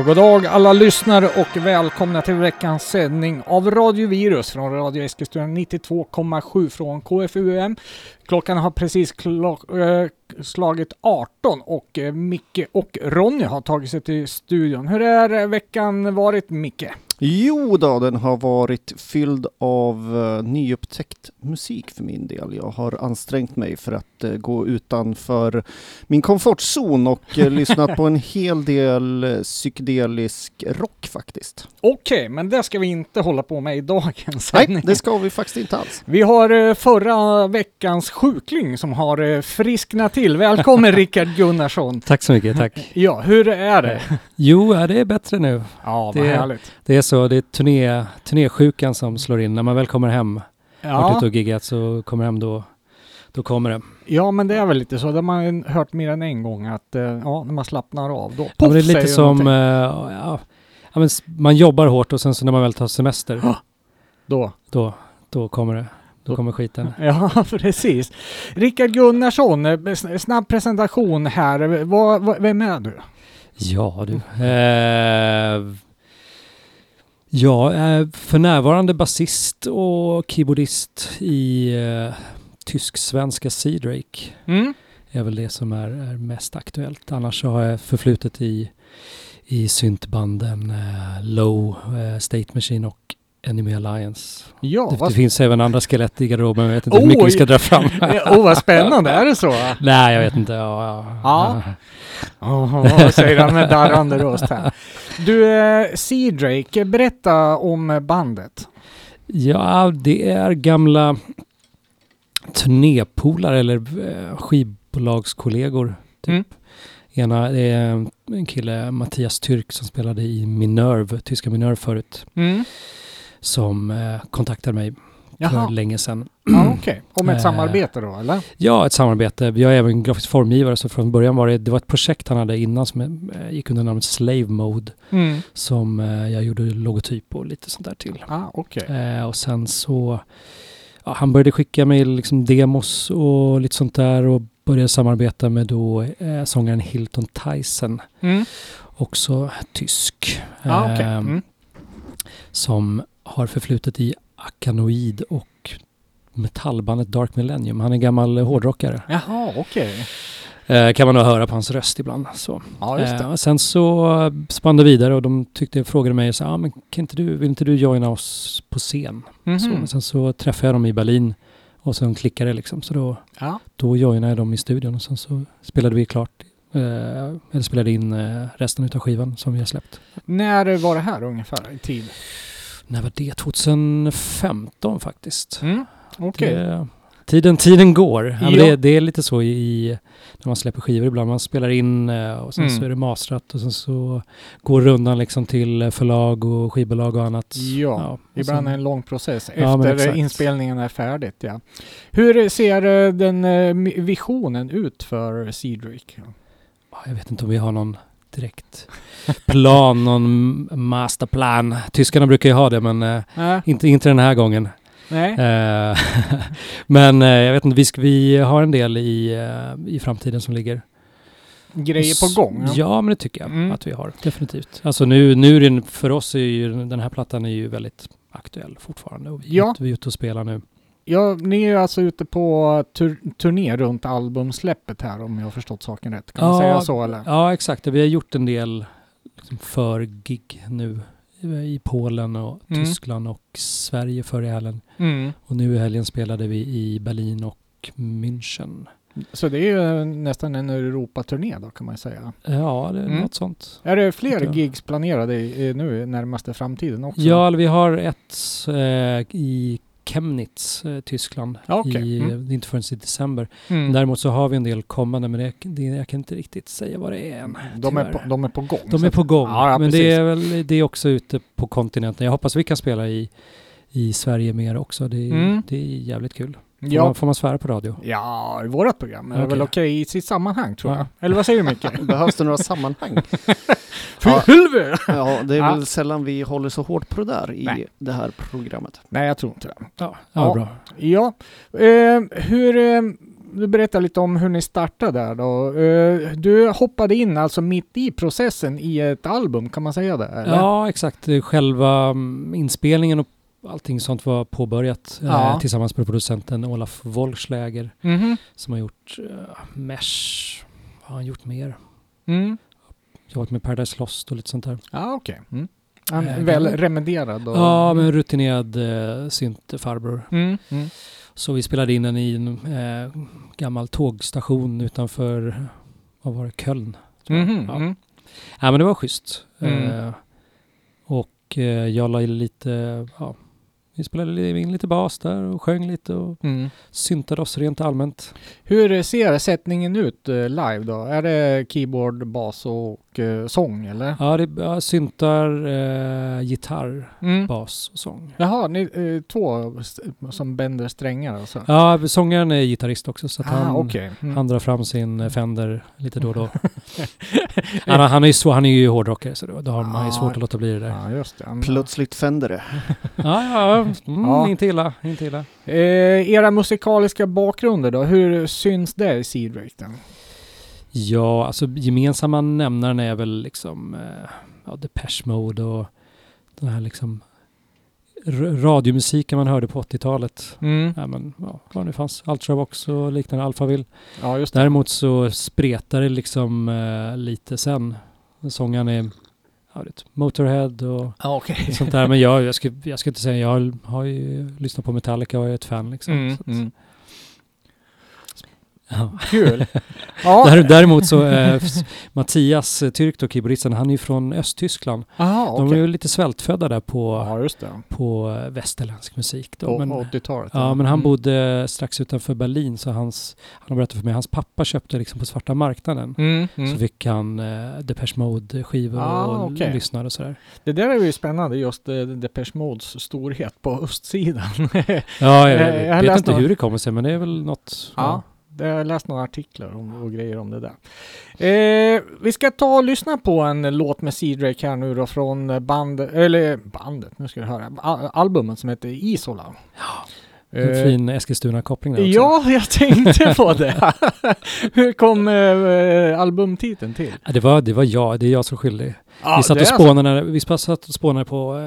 Ja, god dag alla lyssnare och välkomna till veckans sändning av Radio Virus från Radio Eskilstuna 92,7 från KFUM. Klockan har precis klock, äh, eh, slagit 18 och äh, Micke och Ronny har tagit sig till studion. Hur är veckan varit Micke? Jo då, den har varit fylld av uh, nyupptäckt musik för min del. Jag har ansträngt mig för att uh, gå utanför min komfortzon och uh, lyssnat på en hel del psykedelisk rock faktiskt. Okej, okay, men det ska vi inte hålla på med i dagens sändning. Nej, det ska vi faktiskt inte alls. Vi har förra veckans sjukling som har frisknat till. Välkommen Rickard Gunnarsson. Tack så mycket, tack. Ja, hur är det? Jo, det är bättre nu. Ja, vad det, härligt. Det är så, det är turné, turnésjukan som slår in. När man väl kommer hem, ja. varit ute och giggat, så kommer hem då, då kommer det. Ja, men det är väl lite så. Det har man hört mer än en gång att eh, ja, när man slappnar av då, ja, det är lite som, uh, ja, ja, men man jobbar hårt och sen så när man väl tar semester, då, då, då kommer det. Då kommer skiten. Ja, precis. Rickard Gunnarsson, eh, snabb presentation här. Vad, vad, vem är du? Ja du. Eh, jag är för närvarande basist och keyboardist i uh, tysk-svenska Sea Drake. Mm. är väl det som är, är, mest aktuellt. Annars har jag förflutet i, i syntbanden uh, Low, uh, State Machine och Enemy Alliance. Ja, det, det finns även andra skelett i garderoben, jag vet inte oh, hur mycket vi ska dra fram. Åh, oh, vad spännande, är det så? Nej, jag vet inte. Ja, ja. Oh, säger han med darrande röst här. Du, eh, Sea Drake, berätta om bandet. Ja, det är gamla turnépolare eller eh, skivbolagskollegor. Typ. Mm. Ena är en kille, Mattias Tyrk, som spelade i Minerv, tyska Minerv förut. Mm som eh, kontaktade mig Jaha. för länge sedan. Okej, okay. om ett eh, samarbete då eller? Ja, ett samarbete. Jag är även grafisk formgivare så från början var det, det var ett projekt han hade innan som eh, gick under namnet Slave Mode. Mm. Som eh, jag gjorde logotyp och lite sånt där till. Ah, okay. Och sen så, ja, han började skicka mig liksom demos och lite sånt där och började samarbeta med då sångaren Hilton Tyson. Mm. Också tysk. Ah, okay. mm. Som har förflutet i Akanoid och metallbandet Dark Millennium. Han är gammal hårdrockare. Jaha, okej. Okay. Eh, kan man nog höra på hans röst ibland. Så. Ja. Eh, sen så spann det vidare och de tyckte, frågade mig så ah, men kan inte du, vill inte du joina oss på scen? Mm -hmm. så, sen så träffade jag dem i Berlin och sen klickade det liksom. Så då, ja. då joinade jag dem i studion och sen så spelade vi klart eh, eller spelade in eh, resten av skivan som vi har släppt. När var det här ungefär i tid? När var det? 2015 faktiskt. Mm, okay. det, tiden, tiden går. Ja. Det, det, är lite så i, när man släpper skivor ibland. Man spelar in eh, och sen mm. så är det mastrat och sen så går rundan liksom till förlag och skivbolag och annat. Ja, ja ibland är det en lång process efter ja, inspelningen är färdigt. Ja. Hur ser eh, den eh, visionen ut för Cedric? Jag vet inte om vi har någon direkt plan, någon masterplan. Tyskarna brukar ju ha det men äh. inte, inte den här gången. Uh, men uh, jag vet inte, vi, ska, vi har en del i, i framtiden som ligger. Grejer på gång? Ja, ja men det tycker jag mm. att vi har, definitivt. Alltså nu, nu är det, för oss är ju den här plattan är ju väldigt aktuell fortfarande och vi, ja. vi är ute och spelar nu. Ja, ni är alltså ute på tur turné runt albumsläppet här om jag har förstått saken rätt. Kan ja, man säga så eller? Ja, exakt. Vi har gjort en del liksom, för gig nu i Polen och mm. Tyskland och Sverige förra helgen. Mm. Och nu i helgen spelade vi i Berlin och München. Så det är ju nästan en Europaturné då kan man säga. Ja, det är mm. något sånt. Är det fler gigs planerade nu i närmaste framtiden också? Ja, vi har ett eh, i Chemnitz, eh, Tyskland. Okay. I, mm. Inte förrän i december. Mm. Däremot så har vi en del kommande, men det, det, jag kan inte riktigt säga vad det är än. De är, på, de är på gång? De är på gång, ja, ja, men precis. det är väl det är också ute på kontinenten. Jag hoppas vi kan spela i, i Sverige mer också. Det, mm. det är jävligt kul. Får, ja. man, får man svära på radio? Ja, i vårat program är okay. det väl okej okay i sitt sammanhang tror jag. Eller vad säger du Micke? Behövs det några sammanhang? ja. ja, det är väl sällan vi håller så hårt på det där i Nej. det här programmet. Nej, jag tror inte det. Ja, ja, bra. Ja, eh, hur... Eh, du berättar lite om hur ni startade där då. Eh, du hoppade in alltså mitt i processen i ett album, kan man säga det? Eller? Ja, exakt. Själva mm, inspelningen och allting sånt var påbörjat Ja. eh, tillsammans med producenten Olaf Wolschläger Mhm. som har gjort uh, Mesh. Har han gjort mer? Mm. Jobbat med Paradise Lost och lite sånt där. Ja, okej. Mm. Han är Eh, väl remenderad och... Ja, men rutinerad uh, syntfarbror. Mm. Mm. Så vi spelade in den i en eh, gammal tågstation utanför, vad var det, Köln? jag. Mhm. Ja. Mm. Ja men det var schysst. Mm. Eh, och eh, jag la lite, ja, vi spelade in lite bas där och sjöng lite och Mm. syntade oss rent allmänt. Hur ser sättningen ut eh, live då? Är det keyboard, bas och eh, sång eller? Ja, det ja, syntar, eh, gitarr, Mm. bas och sång. Jaha, ni eh, två som bänder strängar alltså? Ja, sångaren är gitarrist också så att ah, han, okej. Mm. han drar fram sin eh, Fender lite då och då. han, han, är ju så, han är ju hårdrockare så då, då har man ju Ah. svårt att låta bli det där. Ja, just det. Plötsligt Fendere. Ja, ja, mm, Ja. inte illa, inte illa. Eh, era musikaliska bakgrunder då, hur syns det i Seedraken? Ja, alltså gemensamma nämnaren är väl liksom eh, ja, Depeche Mode och den här liksom radiomusiken man hörde på 80-talet. Mm. Ja, men ja, vad det fanns. Ultravox och liknande, Alphaville. Ja, just det. Däremot så spretar det liksom eh, lite sen. Sångaren är ja, vet, Motorhead och Ja, okej. sånt där. Men jag, jag, ska, jag ska inte säga, jag har, har ju lyssnat på Metallica och är ett fan liksom. Mm, mm. Ja. Kul. Ja, Där, däremot så, eh, Mattias eh, Tyrk då, keyboardisten, han är ju från Östtyskland. Aha, De okej. är ju lite svältfödda där på, Ja, på eh, västerländsk musik. Då. På Men, 80-talet. ja, men han Mm. bodde strax utanför Berlin så hans, han har berättat för mig, hans pappa köpte liksom på svarta marknaden. Mm, mm. Så fick han eh, Depeche Mode-skivor Ah, och okej. lyssnade och sådär. Det där är ju spännande, just eh, Depeche Modes storhet på östsidan. Ja, jag, Eh, jag har vet inte några- hur det kommer sig men det är väl något. Ja, jag har läst några artiklar om, och grejer om det där. Eh, vi ska ta och lyssna på en låt med Seedrake här nu då från bandet, eller bandet, nu ska du höra, albumet som heter Isola. En Eh, fin Eskilstuna-koppling där också. Ja, jag tänkte på det. Hur kom eh, albumtiteln till? Det var, det var jag, det är jag som är skyldig. Ja, vi satt och spånade, vi satt och spånade på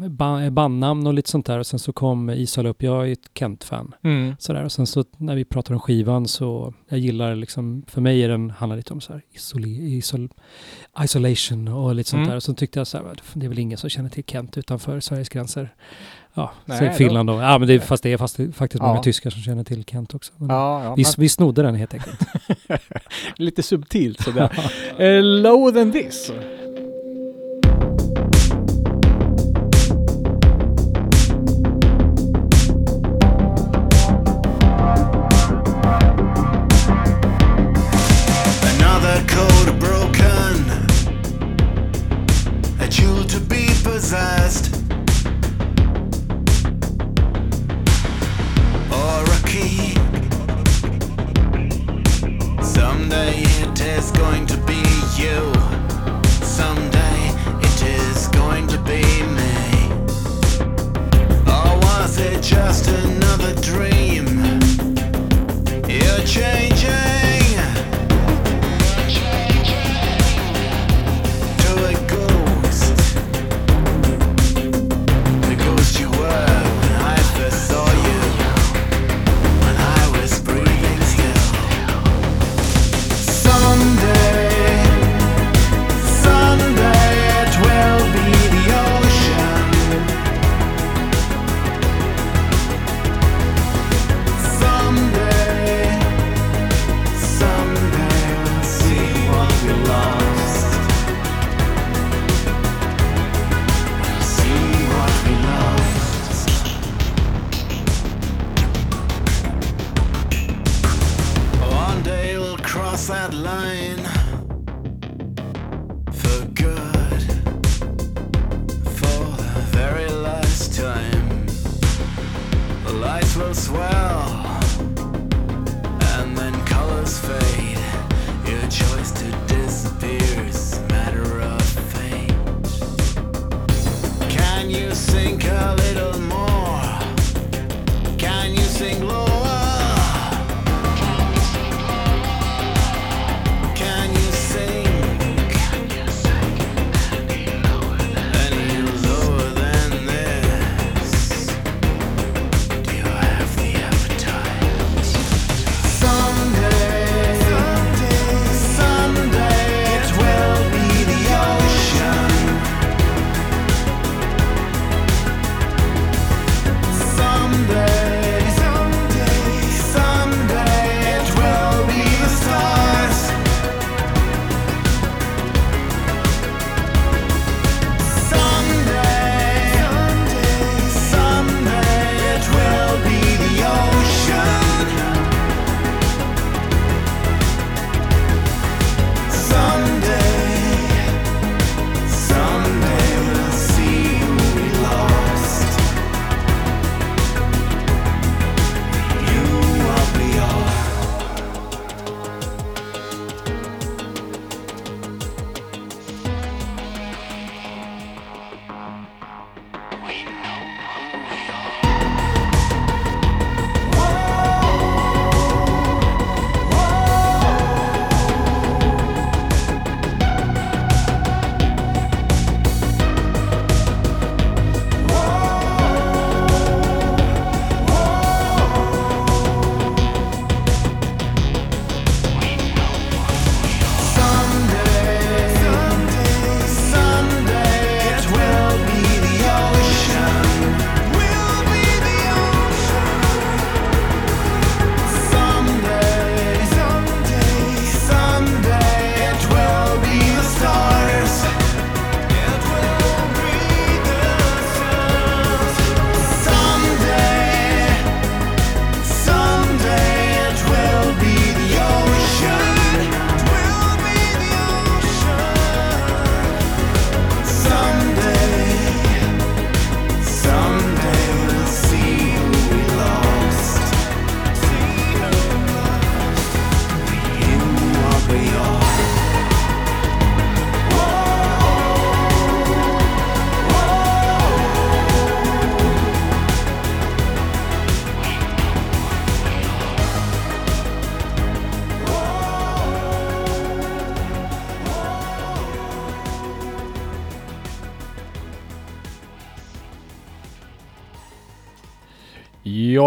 eh, ba- bandnamn och lite sånt där och sen så kom Isola upp. Jag är ett Kent-fan. Mm. Sådär. Och sen så när vi pratar om skivan så jag gillar liksom, för mig är den, handlar lite om så här isole, isol, isolation och lite sånt Mm. där. Och så tyckte jag så här, det är väl ingen som känner till Kent utanför Sveriges gränser. Ja, Nej, så då- Finland då. Ja men det är, fast det är fast, faktiskt många Ja. tyskar som känner till Kent också. Ja, ja, vi, men- vi snodde den helt enkelt. lite subtilt sådär. eh, low than this. Going to be you. Someday it is going to be me. Or was it just another dream? You're changing.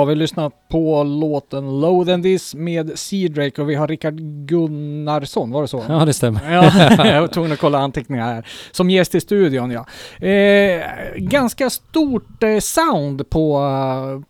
Ja, vi lyssnar på låten Low Than This med Sea Drake och vi har Rickard Gunnarsson, var det så? Ja, det stämmer. Ja, jag var tvungen att kolla anteckningar här. Som gäst i studion ja. Eh, ganska stort eh, sound på,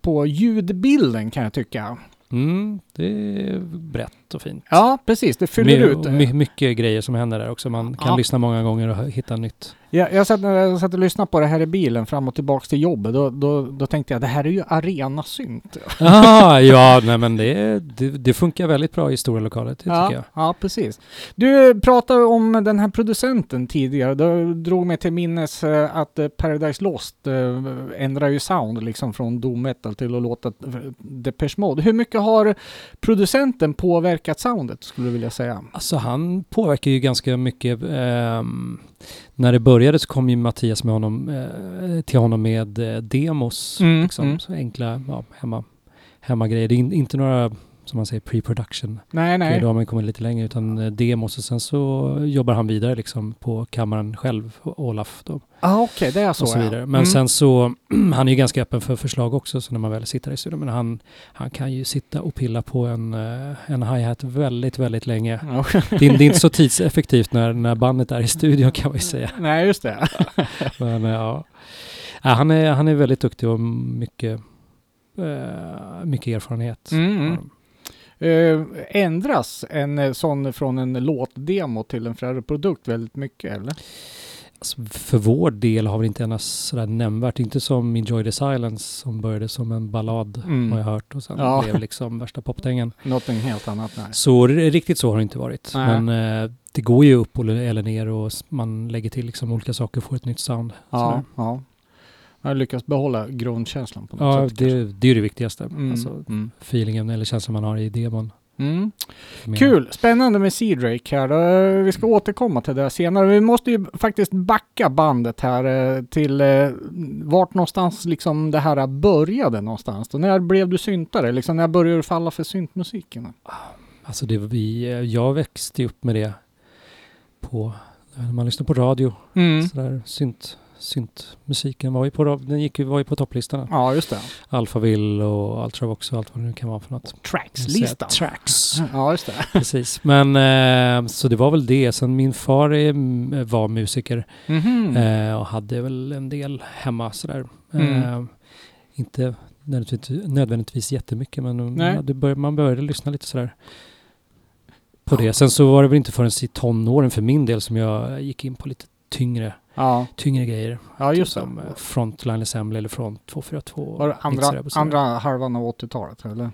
på ljudbilden kan jag tycka. Mm, det är brett och fint. Ja, precis. Det fyller My- ut. My, mycket grejer som händer där också. Man kan Ja. lyssna många gånger och hitta nytt. Jag, jag, satt, jag satt och lyssnade på det här i bilen fram och tillbaks till jobbet. Då, då, då tänkte jag det här är ju arenasynt. ah, ja, nej men det, det, det funkar väldigt bra i stora lokaler, det ja, tycker jag. ja, precis. Du pratade om den här producenten tidigare. Du drog mig till minnes eh, att eh, Paradise Lost eh, ändrar ju sound liksom från doom metal till att låta Depeche Mode. Hur mycket har producenten påverkat soundet skulle du vilja säga? Alltså han påverkar ju ganska mycket. ehm, när det började så kom ju Mattias med honom, eh, till honom med eh, demos. Mm, liksom, mm. Så enkla ja, hemma, hemmagrejer. Det är in, inte några, som man säger, pre-production. Nej, Nej. Då har man kommit lite längre, utan eh, demos och sen så jobbar han vidare liksom på kammaren själv, Olaf då, Ah, Okej, det är så och så ja. vidare. Men Mm. sen så, han är ju ganska öppen för förslag också, så när man väl sitter i studion. Men han, han kan ju sitta och pilla på en, eh, en hi-hat väldigt, väldigt länge. Ja. Det är, det är inte så tidseffektivt när, när bandet är i studion kan man ju säga. nej, just det. Men eh, ja, ja han, är, han är väldigt duktig och mycket, mycket erfarenhet. Mm, mm. har de. Eh, ändras en eh, sån från en låtdemo till en färdig produkt väldigt mycket eller? Alltså, för vår del har vi inte endast sådär nämnvärt, inte som Enjoy the Silence som började som en ballad Mm. har jag hört och sen Ja. blev liksom värsta popdängen. Någonting helt annat? Nej. Så riktigt så har det inte varit. Nej. Men eh, det går ju upp och- eller ner och man lägger till liksom olika saker och får ett nytt sound. Ja. Jag har lyckats behålla grundkänslan på något Ja, sätt. det, det är det viktigaste. Mm, Alltså mm. feelingen eller känslan man har i demon. Mm. Kul! Spännande med Sea Drake här. Eh, Vi ska återkomma till det senare. Vi måste ju faktiskt backa bandet här eh, till eh, vart någonstans liksom det här började någonstans. Och när blev du syntare? Liksom när började du falla för syntmusiken? Alltså det, vi, jag växte upp med det på, när man lyssnar på radio. Mm. Sådär, synt, syntmusiken var ju på, den gick ju, var ju på topplistorna. Ja, just det. Alphaville och Ultravox och allt vad det nu kan vara för något. Trackslistan. Tracks. Ja, just det. Precis. Men eh, så det var väl det. Sen min far är, var musiker Mhm. eh, och hade väl en del hemma sådär. Mm. Eh, inte nödvändigtvis, nödvändigtvis jättemycket men bör, man började lyssna lite sådär på det. Sen så var det väl inte förrän i tonåren för min del som jag gick in på lite tyngre, Ja, tyngre grejer. ja just typ som det. eh, Frontline Assembly eller Front 242. Var det andra, andra halvan av 80-talet eller?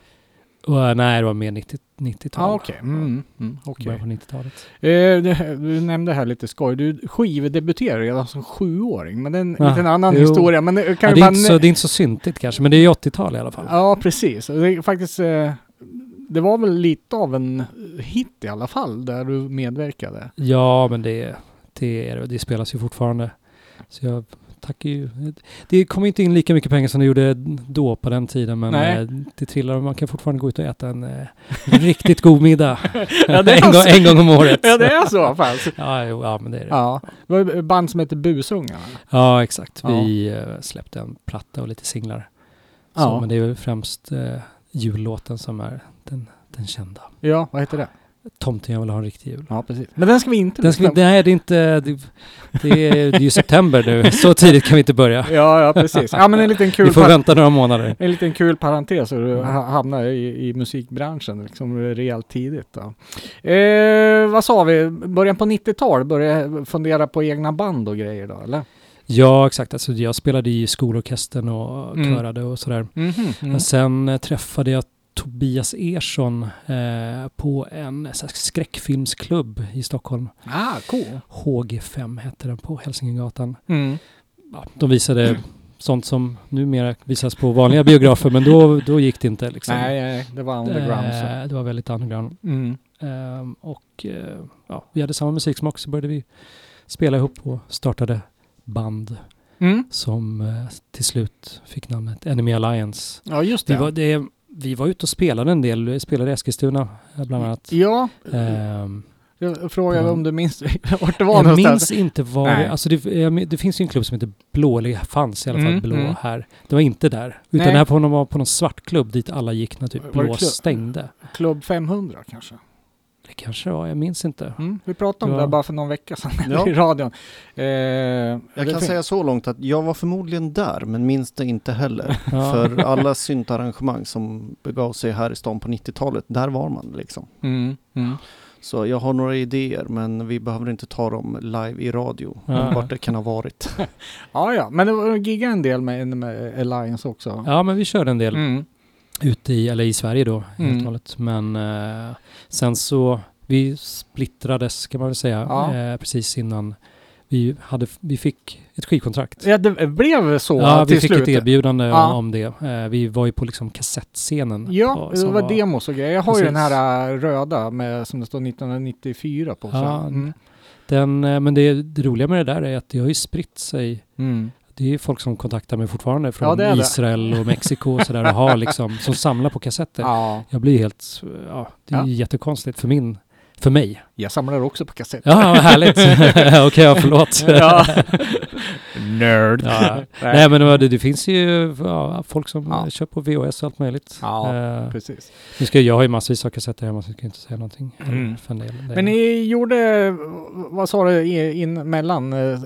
Eh, nej, det var mer 90, 90-tal. Ja, okej. Mm, mm, okej. Början på 90-talet. Eh, du, nämnde här lite skoj. Du skivdebuterade redan som sjuåring. Men det är en Ja, liten annan jo. historia. Men det, kan Ja, det, är inte så, det är inte så syntigt kanske, men det är 80-tal i alla fall. Ja, precis. Det faktiskt... Eh, det var väl lite av en hit i alla fall, där du medverkade. Ja, men det, det, är, det det spelas ju fortfarande. Så jag tackar ju. Det kommer inte in lika mycket pengar som det gjorde då på den tiden, men Nej. eh, det trillar och man kan fortfarande gå ut och äta en eh, riktigt god middag. Ja, det är en, gång, en gång om året. Ja, det är så faktiskt. Ja, jo, ja, men det är det. Ja. Det var ett band som heter Busungarna. Ja, exakt. Ja. Vi eh, släppte en platta och lite singlar. Så, Ja. Men det är väl främst eh, jullåten som är den, den kända. Ja, vad heter det? Tomten jag vill ha en riktig jul. Ja, precis. Men den ska vi inte Den ska vi, nej, det är inte... Det, det, är, det är ju september nu. Så tidigt kan vi inte börja. Ja, ja, precis. Ja, men en liten kul, Vi får vänta några månader. en liten kul parentes så du Mm. ha- hamnar i, i musikbranschen liksom rejält tidigt. Då. Eh, vad sa vi? Början på 90-tal, började fundera på egna band och grejer då, eller? Ja, exakt. Alltså, jag spelade i skolorkestern och Mm. körade och sådär. Mhm, mm. Men sen eh, träffade jag Tobias Ersson eh, på en skräckfilmsklubb i Stockholm. Ah, cool. HG5 hette den på Hälsingegatan. Mm. Ja, de visade sånt som numera visas på vanliga biografer, men då, då gick det inte. Liksom. Nej, nej, det var underground. Eh, det var väldigt underground. Mm. Ehm, och eh, ja, vi hade samma musiksmak så började vi spela ihop och startade band Mm. som eh, till slut fick namnet Enemy Alliance. Ja, just det. Vi var, det, vi var ute och spelade en del, vi spelade i Eskilstuna eh, bland annat. Ja, Ehm, Jag frågade om du minns vart det var Jag någonstans. minns inte var Nej. det, alltså det, jag, det finns ju en klubb som heter Blå, eller fanns i alla fall Mm, Blå mm. här. Det var inte där. Utan Nej. det här på någon, var på någon svart klubb dit alla gick när typ Var Blå klubb? stängde. Klubb 500 kanske? Det kanske var, jag minns inte. Mm, vi pratade om Ja. det bara för någon vecka sedan Ja. i radion. Eh, Jag det kan fin- säga så långt att jag var förmodligen där, men minns det inte heller. Ja. För alla syntarrangemang som begav sig här i stan på 90-talet, där var man liksom. Mm, mm. Så jag har några idéer, men vi behöver inte ta dem live i radio. Ja. Vart det kan ha varit. Ja, ja, men det var giggade en del med, med Alliance också. ja, men vi körde en del Mm. Ute i, eller i Sverige då, helt Mm. och hållet. Men eh, sen så, vi splittrades kan man väl säga, Ja. eh, precis innan vi, hade, vi fick ett skivkontrakt. Ja, det blev så Ja, vi till fick slut. ett erbjudande Ja. om det. Eh, vi var ju på liksom kassettscenen. Ja, på- det som var demos och grejer. Jag har ju den Precis. här äh, röda med, som det står 1994 på. Ja, Mm. Den, eh, men det, det roliga med det där är att det har ju spritt sig. Mm. Det är folk som kontaktar mig fortfarande från Ja. Israel och Mexiko och sådär och har liksom, som samlar på kassetter. Ja, Jag blir helt, ja, det är Ja. jättekonstigt för min, för mig. jag samlar också på kassett. Ja, härligt. Okej, ja, förlåt. Ja. Nerd. Ja. Nej men det, det, finns ju ja, folk som Ja. ja. kör på VHS och allt möjligt. Ja, Eh, Precis. nu ska, jag har ju massvis av kassetter hemma så jag ska inte säga någonting. Mm. Men ni gjorde, vad sa du, in mellan äh,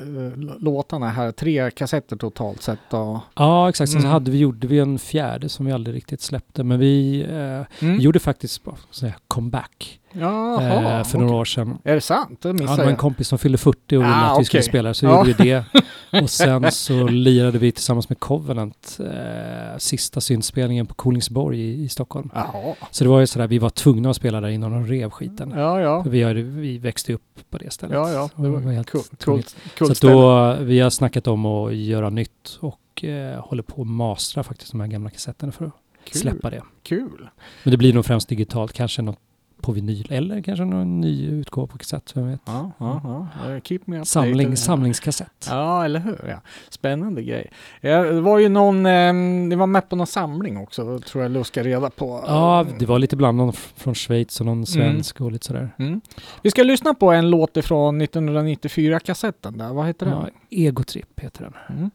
låtarna här, tre kassetter totalt sett då? Ja exakt, sen så Mm. hade vi, gjorde vi en fjärde som vi aldrig riktigt släppte. Men vi eh, Mm. gjorde faktiskt säga, comeback Jaha, eh, för några okej. år sedan. Är det sant? Det Ja, missade det var en kompis som fyllde 40 och ville Ah, att vi skulle spela, så Ja. gjorde vi det. Och sen så lirade vi tillsammans med Covenant eh, sista syntspelningen på Kolingsborg i, i Stockholm. Jaha. Så det var ju sådär, vi var tvungna att spela där innan de rev skiten. Ja, ja. För vi, har, vi växte upp på det stället. Ja, ja. Så Det var helt tvunget. Coolt, coolt så då, vi har snackat om att göra nytt och eh, håller på att mastra faktiskt de här gamla kassetterna för att Kul. släppa det. Kul. Men det blir nog främst digitalt, kanske något på vinyl eller kanske någon ny utgåva på kassett, vem vet. Ja, ja, ja. Eh, Keep me. Samling, samlingskassett. Ja, eller hur? Ja. Spännande grej. Ja, det var ju någon, ehm, det var med på någon samling också, tror jag Luska reda på. Ja, det var lite bland någon från Schweiz och någon svensk och lite sådär. Mm. Vi ska lyssna på en låt ifrån 1994-kassetten där. Vad heter den? Ja, Egotrip heter den. Mm.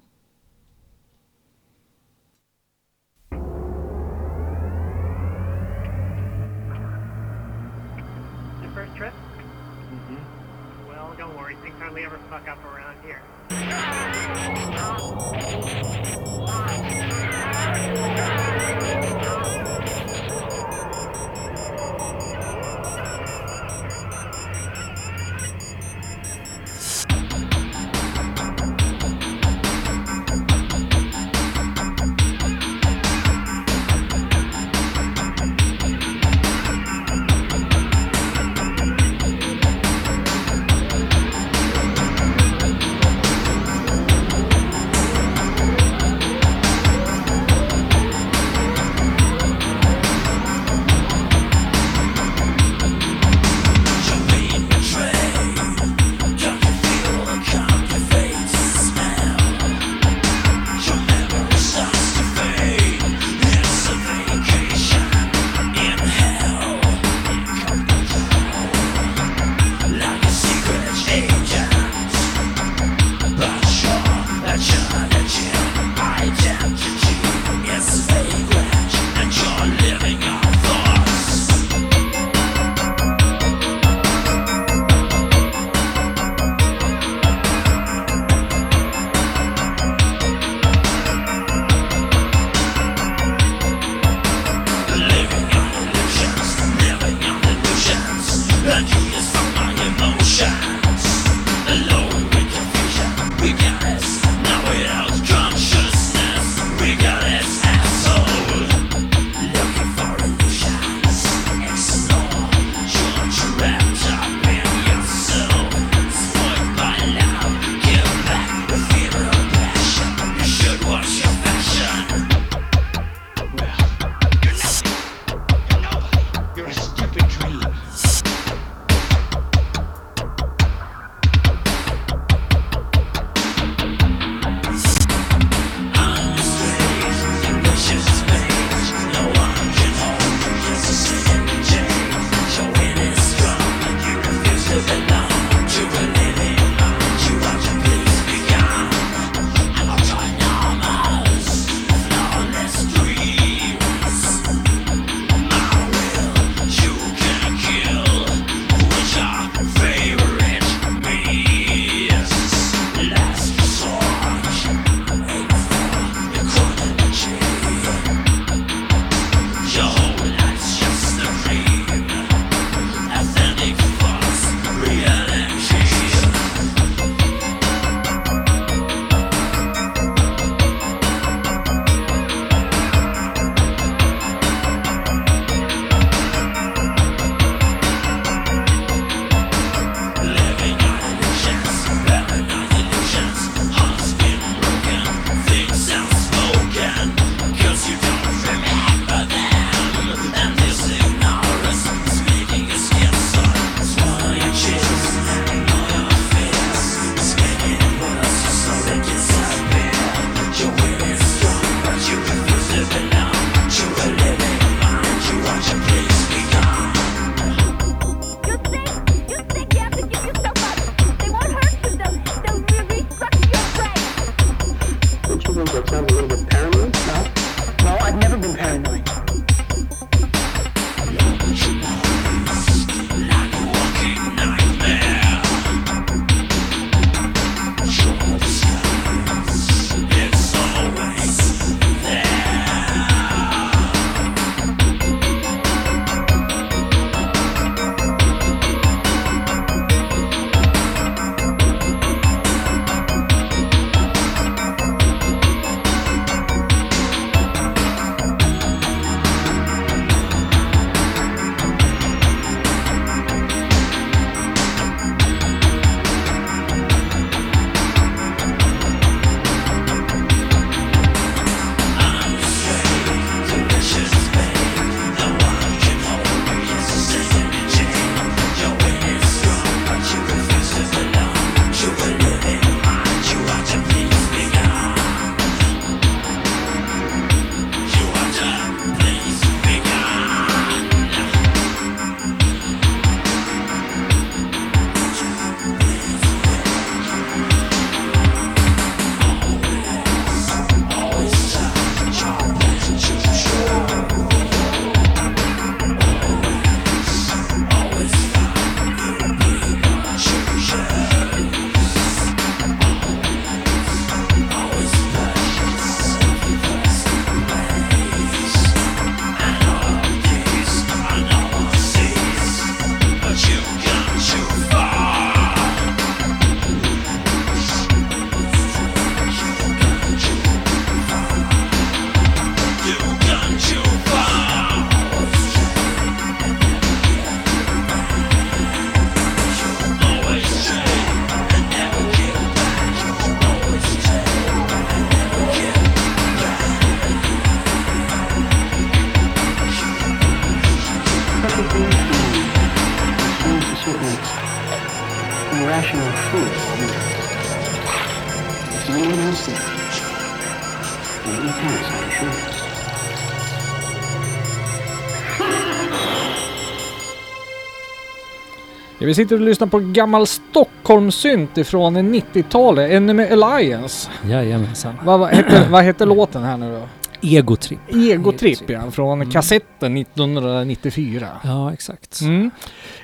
Vi sitter och lyssnar på gammal Stockholmssynt ifrån 90-talet, Enemy Alliance. Jajamensan. Vad, vad, hette, vad hette låten här nu då? Egotrip. Egotrip ja, från Mm. kassetten 1994. Ja, exakt. Mm.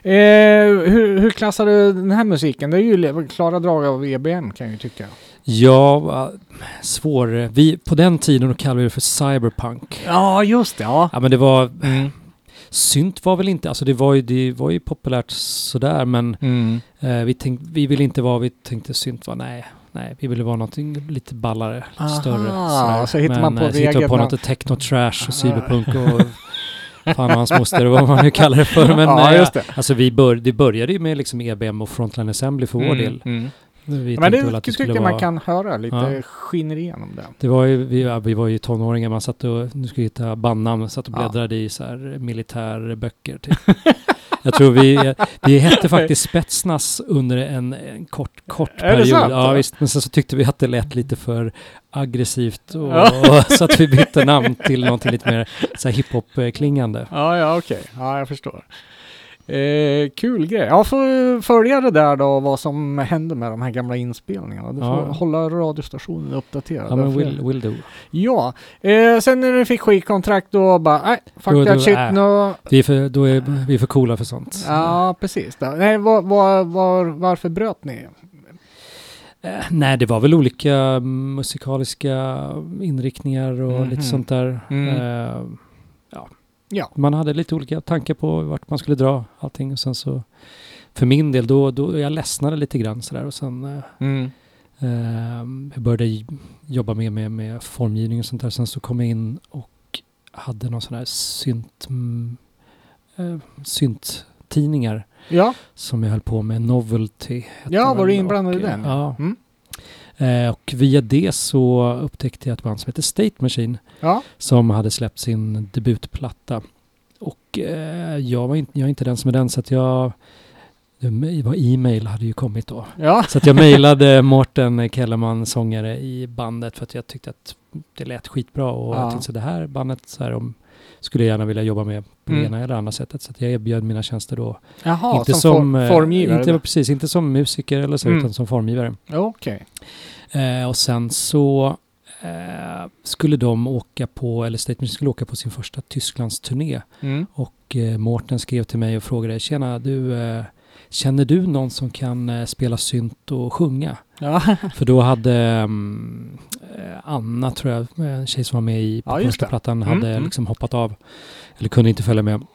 Eh, hur, hur klassar du den här musiken? Det är ju klara drag av EBM kan jag ju tycka. Ja, svår. Vi, på den tiden kallade vi det för cyberpunk. Ja, just det. Ja. Ja, men det var... Mm. Synt var väl inte... Alltså det var ju, det var ju populärt sådär, men Mm. eh, vi, tänk, vi ville inte vara... Vi tänkte synt var... Nej, nej. Vi ville vara någonting lite ballare, lite Aha, större. sådär. så hittar men, man på eh, så hittade vi på något techno-trash och cyberpunk och... Fan och hans moster och vad man nu kallar det för. Men ja, nej, det. Alltså vi bör, det började ju med liksom EBM och Frontline Assembly för vår Mm, del. mm. Vi Men det det tycker jag vara... man kan höra lite Ja. skiner igenom det. Det var ju, vi, ja, vi var ju tonåringar, man satt och, nu ska vi hitta bandnamn, satt och Ja. bläddrade i så här militärböcker typ. Jag tror vi, vi hette faktiskt Spetsnaz under en, en kort, kort Är det period. sant? Ja visst, men sen så tyckte vi att det lät lite för aggressivt och, Ja. och så att vi bytte namn till någonting lite mer så här hiphop-klingande. Ja, ja okej. Ja, jag förstår. Eh, kul grej. Jag får följa det där då, vad som händer med de här gamla inspelningarna. Du får Ja. hålla radiostationen uppdaterad. Ja men will, will do. Ja, eh, sen när du fick skitkontrakt då bara, nej, fuck Då- that då- shit äh. nu. Vi är för, då är vi är för coola för sånt. Ja, precis. Då. Nej, var, var, var, varför bröt ni? Eh, nej, det var väl olika musikaliska inriktningar och Mhm. lite sånt där. Mm. Ja. man hade lite olika tankar på vart man skulle dra allting och sen så för min del då, då jag ledsnade lite grann sådär och sen eh, Mm. eh, jag började jobba mer med, med formgivning och sånt där. Sen så kom jag in och hade någon sån här synt, mm, eh, synttidningar Ja, som jag höll på med. Novelty. Ja, var du inblandad i den? Ja. Mm. Eh, och via det så upptäckte jag ett band som heter State Machine ja. som hade släppt sin debutplatta. Och eh, jag, var inte, jag är inte den som är den så att jag... Det var e-mail hade ju kommit då. Ja, Så att jag mejlade Mårten Kellerman, sångare i bandet för att jag tyckte att det lät skitbra och Ja. jag tänkte så det här bandet så här, om, skulle jag gärna vilja jobba med på Mm. ena eller andra sättet. Så att jag erbjöd mina tjänster då. jaha, inte som, som, for, eh, formgivare? Inte, precis, inte som musiker eller så Mm. utan som formgivare. Okej. Eh, och sen så eh, skulle de åka på, eller Statement skulle åka på sin första Tysklandsturné. Mm. Och eh, Mårten skrev till mig och frågade, tjena du, eh, känner du någon som kan eh, spela synt och sjunga? Ja. För då hade eh, Anna, tror jag, en tjej som var med i på Ja, första plattan, Mm, hade mm. liksom hoppat av. Eller kunde inte följa med.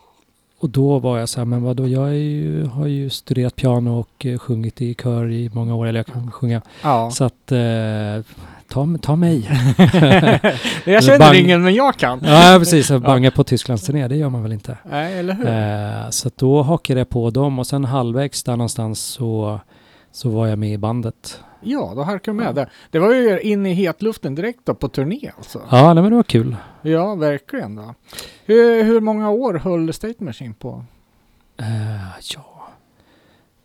Och då var jag så här, men vadå, jag ju, har ju studerat piano och eh, sjungit i kör i många år, eller jag kan sjunga. ja. Så att, eh, ta, ta mig. jag känner Bang. ingen, men jag kan. ja, precis. Banga på Tysklands turné, det gör man väl inte. Nej, eller hur? Eh, så då hakade jag på dem och sen halvvägs där någonstans så, så var jag med i bandet. Ja, då harkar jag med där. Det var ju in i hetluften direkt då på turné alltså. Ja, nej, men det var kul. Ja, verkligen då. Hur, hur många år höll State Machine på? Eh, ja,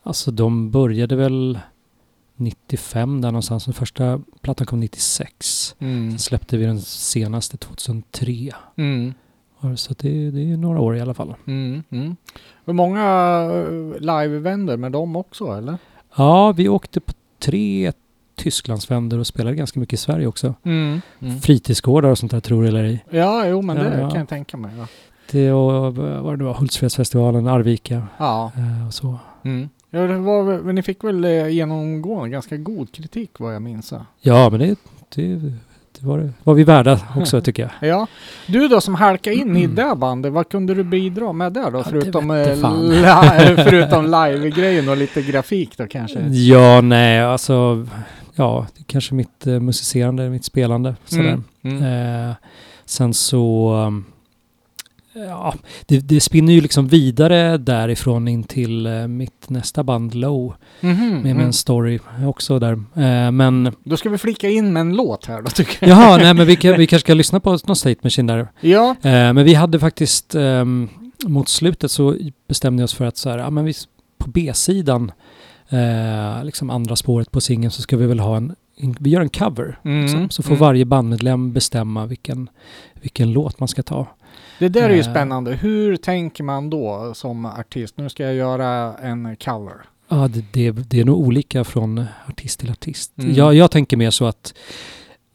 alltså de började väl 95 där någonstans. Den första plattan kom 96. Mm. Sen släppte vi den senaste 2003. Mm. Så det, det är några år i alla fall. Mm. Mm. Hur många uh, live-vänder med dem också eller? Ja, vi åkte på tre Tysklandsvändor och spelade ganska mycket i Sverige också. Mm. Fritidsgårdar och sånt där tror jag eller ej. Ja, jo men det ja. kan jag tänka mig. Ja. Det och vad det nu var, Hultsfredsfestivalen, Arvika ja. eh, och så. Mm. Ja det var, väl- men ni fick väl eh, genomgående ganska god kritik vad jag minns. ja. Ja, men det, det, det var, var vi värda också tycker jag. Ja. Du då som halkade in i Mm. det bandet, vad kunde du bidra med där då? Ja, det förutom, vette eh, fan. li- förutom live-grejen och lite grafik då kanske? Ja, nej, alltså ja, det är kanske mitt eh, musicerande, mitt spelande sådär. Mm. Mm. Eh, sen så um, Ja, det, det spinner ju liksom vidare därifrån in till eh, mitt nästa band Low Mhm, med, med mm. en story också där. Eh, men Då ska vi flika in med en låt här då tycker jag. jaha, nej men vi, kan, vi kanske ska lyssna på någon State Machine där. Ja. Eh, men vi hade faktiskt ehm, mot slutet så bestämde vi oss för att så här, ja, men vi, på B-sidan eh, liksom andra spåret på singeln så ska vi väl ha en, en vi gör en cover. Mm, liksom. Så får mm. varje bandmedlem bestämma vilken, vilken låt man ska ta. Det där är ju Eh. spännande. Hur tänker man då som artist? Nu ska jag göra en cover. Ja, det, det, det är nog olika från artist till artist. Mm. Jag, jag tänker mer så att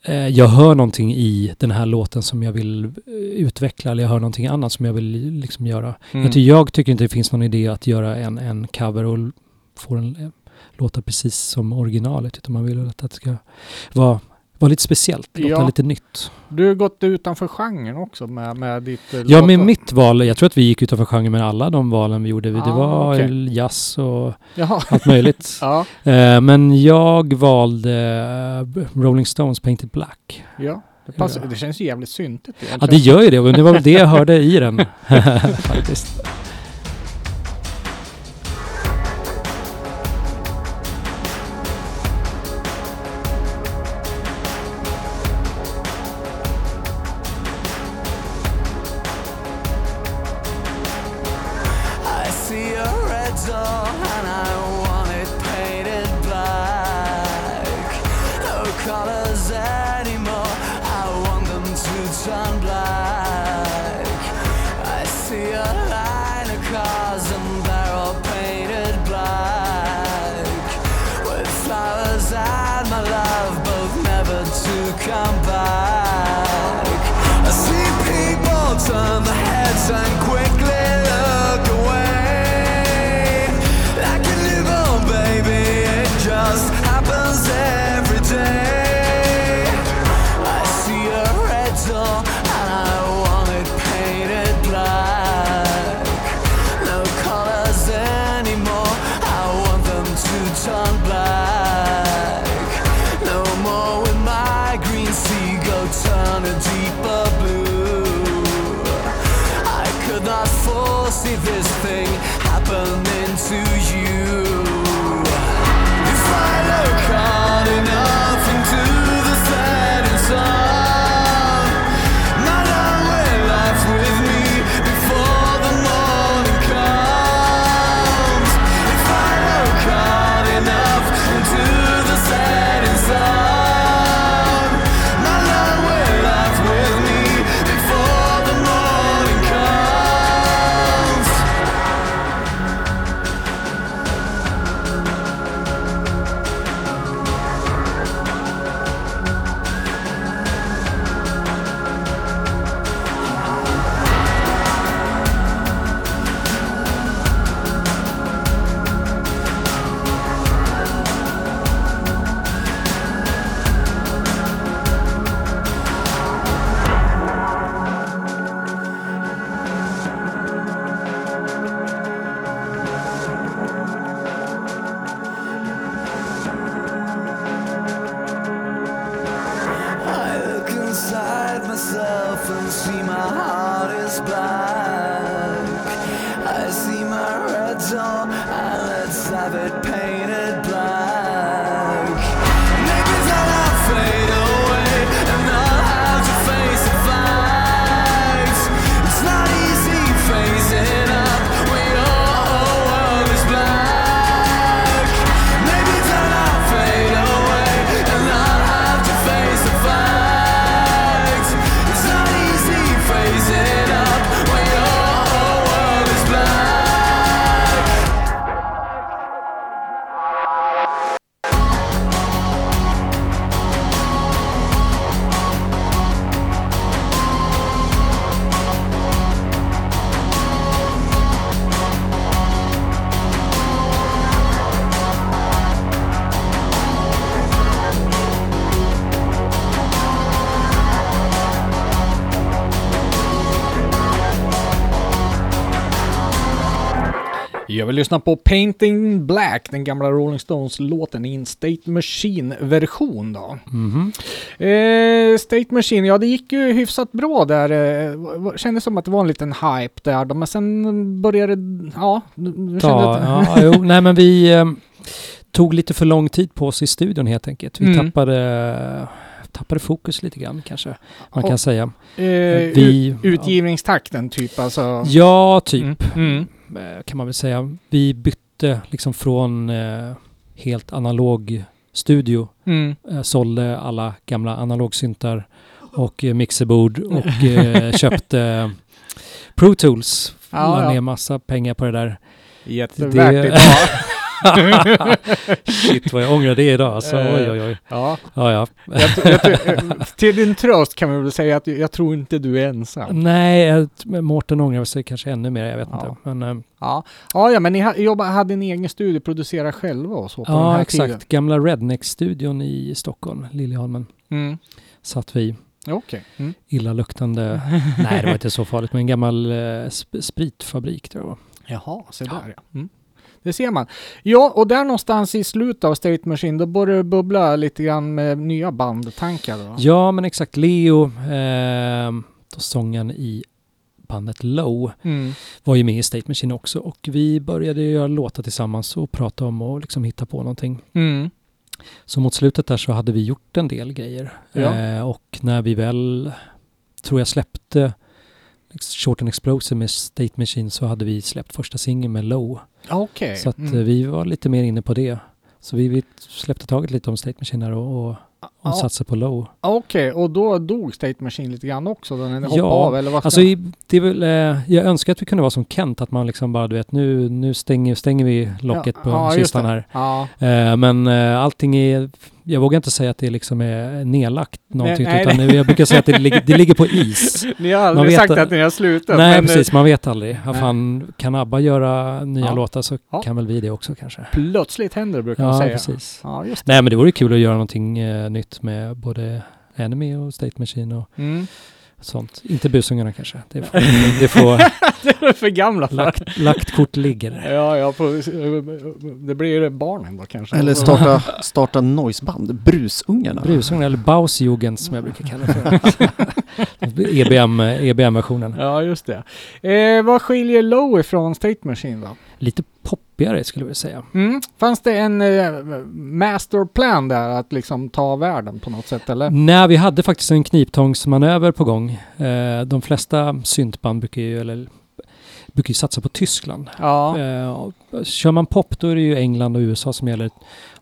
eh, jag hör någonting i den här låten som jag vill eh, utveckla eller jag hör någonting annat som jag vill liksom göra. Mm. Jag, ty- jag tycker inte det finns någon idé att göra en, en cover och få den låta precis som originalet utan man vill att det ska vara, vara lite speciellt, Ja. lite nytt. Du har gått utanför genren också med, med ditt eh, Ja, med mitt val, jag tror att vi gick utanför genren med alla de valen vi gjorde. Det Ah, var okej. jazz och Jaha. allt möjligt. Ja, Eh, men jag valde eh, Rolling Stones Painted Black. ja. Det, passar, Ja. det känns ju jävligt syntigt Ja, det gör ju det. Och det var väl det jag hörde i den. Faktiskt. Jag vill lyssna på Painting Black, den gamla Rolling Stones-låten i en State Machine-version då. Mhm. Eh, State Machine, ja det gick ju hyfsat bra där. Eh, kändes som att det var en liten hype där då, men sen började ja. Ta, ja, jo, nej men vi eh, tog lite för lång tid på oss i studion helt enkelt. Vi Mm. tappade, tappade fokus lite grann kanske man kan Och- säga. Eh, Vi- ut- utgivningstakten typ alltså. Ja, typ Mm. Mm. Eh, kan man väl säga. Vi bytte liksom från eh, helt analog studio, Mm. eh, sålde alla gamla analogsyntar och eh, mixerbord och eh, köpte Pro Tools. Ja, la ja. ner massa pengar på det där. Jättevärt Det- idag. Shit vad jag ångrar det idag alltså. Eh. Oj, oj, oj. ja. Ja, ja. Jag, tr- jag, tr- till din tröst kan vi väl säga att jag tror inte du är ensam. Nej, Mårten ångrar sig kanske ännu mer, jag vet Ja. inte. Men, eh, Ja, ja, ja men ni jobba, hade en egen studio, producerade själva och så på den ja, här exakt. tiden? Gamla Redneck-studion i Stockholm, Liljeholmen, Mm. satt vi. Okej. Mm. Illaluktande, nej det var inte så farligt, men en gammal eh, sp- spritfabrik tror jag var. Jaha, se där ja. Mm. Det ser man. Ja, och där någonstans i slutet av State Machine, då börjar det bubbla lite grann med nya bandtankar då. Ja, men exakt. Leo, eh, då sången i bandet Low, Mm. var ju med i State Machine också och vi började göra låtar tillsammans och prata om och liksom hitta på någonting. Mm. Så mot slutet där så hade vi gjort en del grejer. Ja. Eh, och när vi väl, tror jag släppte Short and Explosive med State Machine så hade vi släppt första singeln med Low. Okej. Så att Mm. eh, vi var lite mer inne på det. Så vi, vi släppte taget lite om State Machine här och, och, och Ja. satsade på Low. Okej, och då dog State Machine lite grann också då när Ja, av eller vad Alltså i, det är väl, eh, jag önskar att vi kunde vara som Kent, att man liksom bara du vet nu, nu stänger, stänger vi locket Ja, på ja, kistan här. Ja, Eh, men eh, allting är, jag vågar inte säga att det liksom är nedlagt någonting, nej, utan jag brukar säga att det ligger, det ligger på is. ni har Man aldrig vet sagt att- ni har slutat. Nej, men, eh, precis, man vet aldrig. Ja, nej. fan, kan ABBA göra nya Ja. låtar så Ja. kan väl vi det också kanske. Plötsligt händer det brukar man säga. precis. Ja, det. Nej, men det vore kul att göra någonting eh, nytt med både Enemy och State Machine och Mm. Sånt. Inte busungarna kanske. Det får, det får det är för gamla för. lagt, lagt kort ligger. Ja, ja, på, det blir barnen då kanske. Eller starta, starta noiseband, Brusungarna. Brusungarna, eller Bausjugend som jag brukar kalla det för. EBM, EBM-versionen. Ja, just det. Eh, vad skiljer Low ifrån State Machine då? Lite poppigare skulle vilja säga. Mm. Fanns det en eh, masterplan där att liksom ta världen på något sätt eller? Nej, vi hade faktiskt en kniptångsmanöver på gång. Eh, de flesta syntband brukar ju, eller, brukar ju satsa på Tyskland. Ja. Eh, kör man pop då är det ju England och USA som gäller.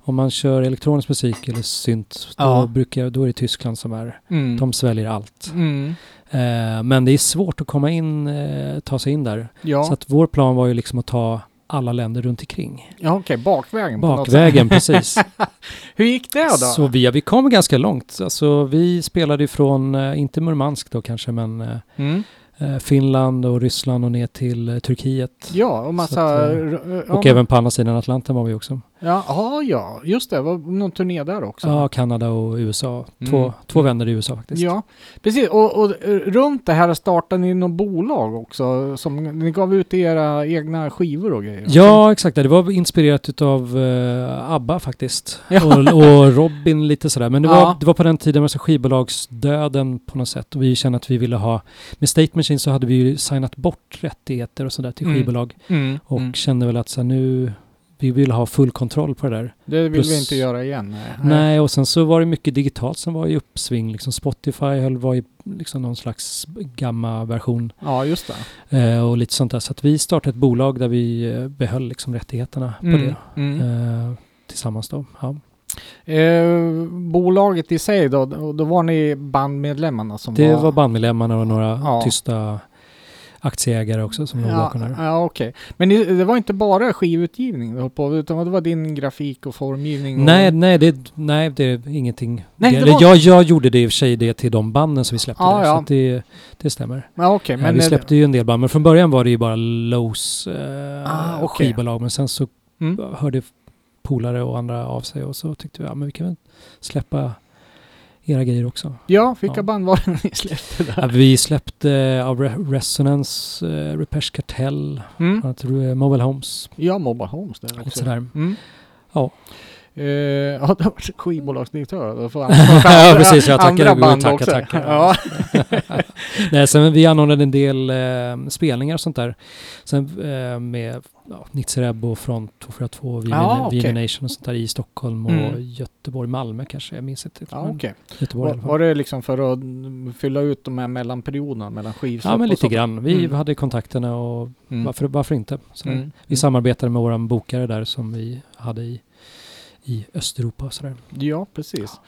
Om man kör elektronisk musik eller synt då, Ja. brukar, då är det Tyskland som är, Mm. de sväljer allt. Mm. Eh, men det är svårt att komma in, eh, ta sig in där. Ja, Så att vår plan var ju liksom att ta alla länder runt omkring. ja okej, bakvägen. något sätt. Bakvägen, precis. Hur gick det då? Så vi, vi kom ganska långt. Alltså, vi spelade ifrån, eh, inte Murmansk då kanske, men eh, Mm. eh, Finland och Ryssland och ner till Turkiet. Ja, och massa... Att, r- ja, Och även på andra sidan Atlanten var vi också. Ja, ja, ja, just det. Var någon turné där också? Ja, Kanada och USA. Två, Mm. två vänner i USA faktiskt. Ja, precis. Och, och eh, runt det här startade ni något bolag också? Som ni gav ut era egna skivor och grejer? Ja, exakt. Det var inspirerat utav uh, ABBA faktiskt. Ja. Och, och Robin lite sådär. Men det var, Ja. det var på den tiden med skivbolagsdöden på något sätt. Och vi kände att vi ville ha... Med State Machine så hade vi ju signat bort rättigheter och sådär till Mm. skivbolag. Mm, Och mm. kände väl att så här, nu... Vi vill ha full kontroll på det där. Det vill plus- vi inte göra igen. Nej. Nej, och sen så var det mycket digitalt som var i uppsving. Liksom Spotify höll, var i liksom någon slags gamma-version. Ja, just det. Eh, och lite sånt där. Så att vi startade ett bolag där vi eh, behöll liksom rättigheterna på Mm, det. mm. Eh, tillsammans då. Ja. Eh, bolaget i sig då, då var ni bandmedlemmarna som Det var... var bandmedlemmarna och några Ja. tysta aktieägare också som låg Ja, bakom där. ja okej. Men ni, det var inte bara skivutgivning du höll på utan det var din grafik och formgivning? Och... Nej, nej det, nej, det är ingenting. Nej, det, det var- jag, jag gjorde det i och för sig det till de banden som vi släppte Ja, där, ja. så det, det stämmer. Ja, okej. Men men vi släppte ju en del band, men från början var det ju bara Lows eh, Ah, okej. skivbolag. Men sen så Mm. hörde polare och andra av sig och så tyckte vi ja, men vi kan väl släppa era grejer också. Ja, vilka Ja. band var det ni släppte Ja, där? vi släppte eh, av Re- Resonance, eh, Repairs Kartell, Mm. eh, Mobile Homes, Ja, Mobile Homes där också. sådär. Mm. Ja. Eh, ja, du har varit skivbolagsdirektör. Då får han Ja, precis. Jag andra tackar. band Tackar, också. tackar. Ja. Nej, sen vi anordnade en del eh, spelningar och sånt där. Sen eh, med ja, Nitzereb och Front 242, Vegan, Ja, okej. Vegan Nation och sånt där i Stockholm och Mm. Göteborg, Malmö kanske. Jag minns inte. Ja. Göteborg i Var, var det liksom för att fylla ut de här mellanperioderna mellan skivsläpp Ja, men och lite grann. Vi Mm. hade kontakterna och Mm. varför, varför inte? Mm. Vi samarbetade med våran bokare där som vi hade i, i Östeuropa och sådär. Ja, precis.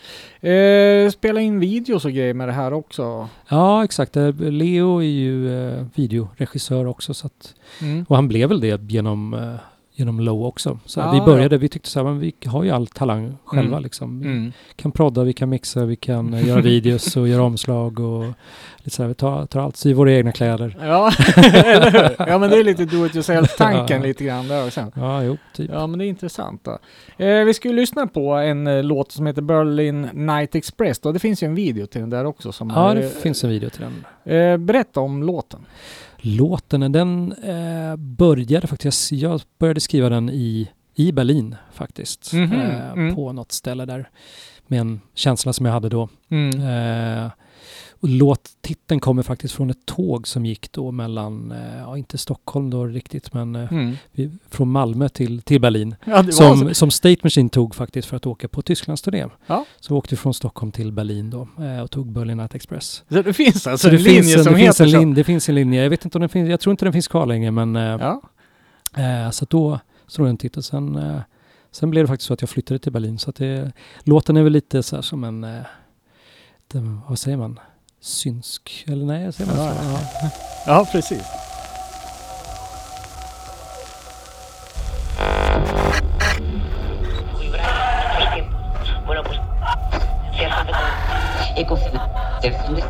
Eh, spela in videos och grejer med det här också. Ja, exakt. Eh, Leo är ju eh, videoregissör också så att, Mm. och han blev väl det genom, eh, genom Low också. Så Ah, vi började, vi tyckte så här, men vi har ju all talang själva Mm. liksom. Vi Mm. kan prodda, vi kan mixa, vi kan eh, göra videos och göra omslag och lite så här, vi tar, tar allt, syr våra egna kläder. Ja, eller hur? Ja, men det är lite do it yourself-tanken Ja. lite grann där också. Ja, jo, typ. Ja, men det är intressant. Eh, vi ska ju lyssna på en eh, låt som heter Berlin Night Express. Då. Det finns ju en video till den där också. Som Ja, eh, det finns en video till den. Eh, berätta om låten. Låten, den eh, började faktiskt, jag började skriva den i, i Berlin faktiskt. Mhm, Eh, mm. På något ställe där. Med en känsla som jag hade då. Mm. Eh, och låttiteln kommer faktiskt från ett tåg som gick då mellan, eh, ja inte Stockholm då riktigt, men eh, Mm. från Malmö till, till Berlin. Ja, Som, som State Machine tog faktiskt för att åka på Tysklandsturné. Ja. Så åkte från Stockholm till Berlin då eh, och tog Berlin Night Express. Så det finns alltså Så det en linje finns en, som det finns heter en så. lin, Det finns en linje, jag vet inte om den finns, jag tror inte den finns kvar längre men Ja. eh, så då stod den titel. Sen, eh, sen blev det faktiskt så att jag flyttade till Berlin så att det, låten är väl lite så här som en, eh, den, vad säger man, synsk, eller nej, säger man Ja, så? ja. Ja. precis. muy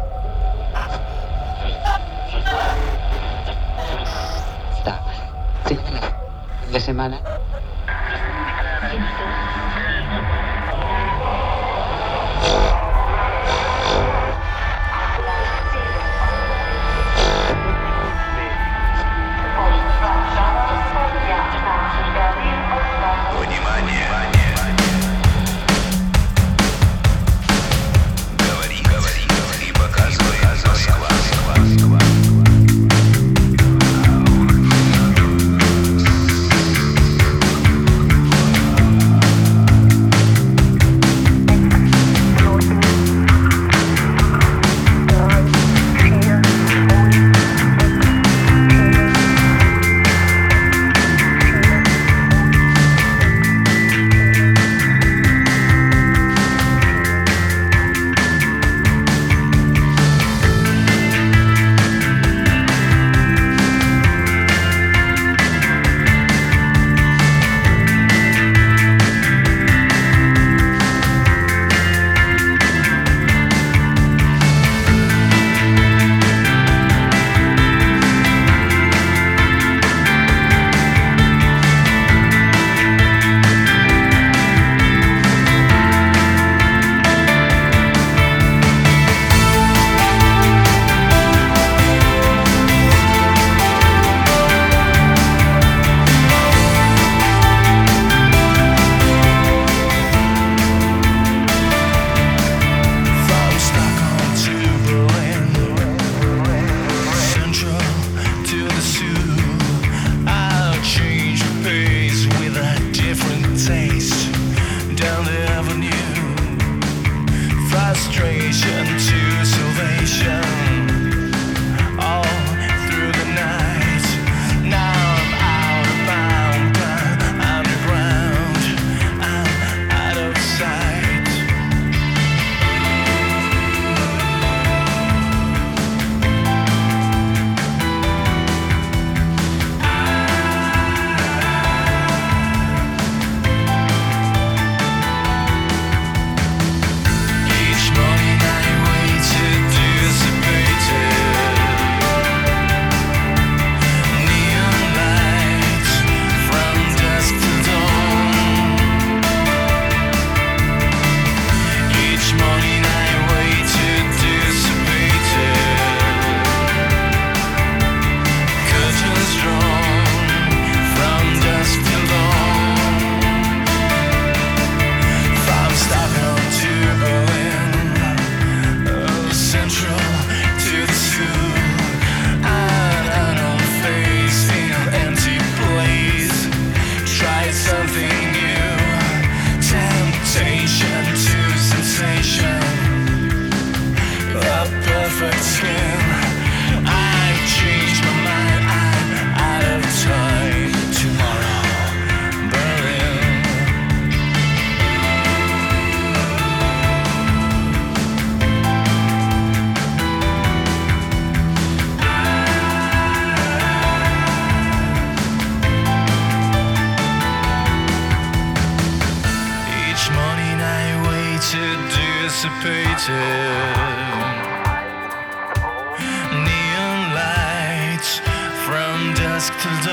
Neon lights from dusk till dawn.